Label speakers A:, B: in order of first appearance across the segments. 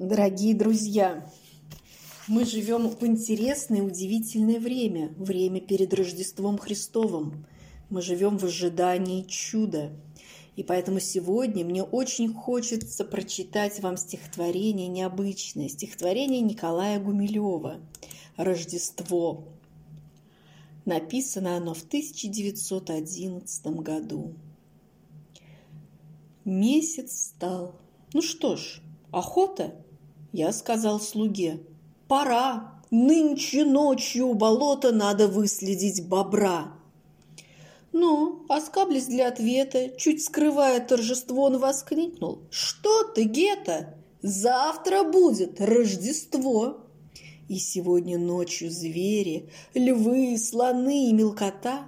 A: Дорогие друзья, мы живем в интересное, удивительное время, время перед Рождеством Христовым. Мы живем в ожидании чуда. И поэтому сегодня мне очень хочется прочитать вам стихотворение необычное, стихотворение Николая Гумилева «Рождество». Написано оно в 1911 году. Месяц стал. Ну что ж, охота? Я сказал слуге, пора, нынче ночью у болота надо выследить бобра. Ну, оскаблясь для ответа, чуть скрывая торжество, он воскликнул. «Что ты, Гета? Завтра будет Рождество!» И сегодня ночью звери, львы, слоны и мелкота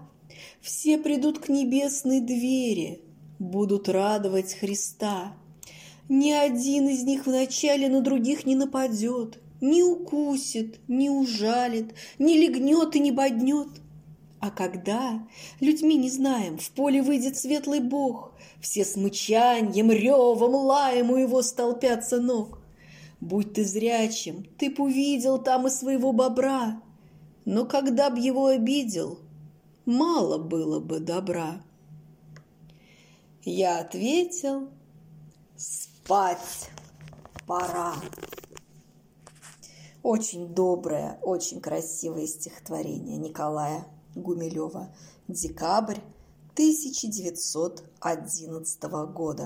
A: Все придут к небесной двери, будут радовать Христа. Ни один из них вначале на других не нападет, Не укусит, не ужалит, не легнет и не боднет. А когда, людьми не знаем, в поле выйдет светлый бог, Все с мычаньем, ревом, лаем у его столпятся ног. Будь ты зрячим, ты б увидел там и своего бобра, Но когда б его обидел, мало было бы добра. Я ответил, спать пора. Очень доброе, очень красивое стихотворение Николая Гумилева. Декабрь 1911 года.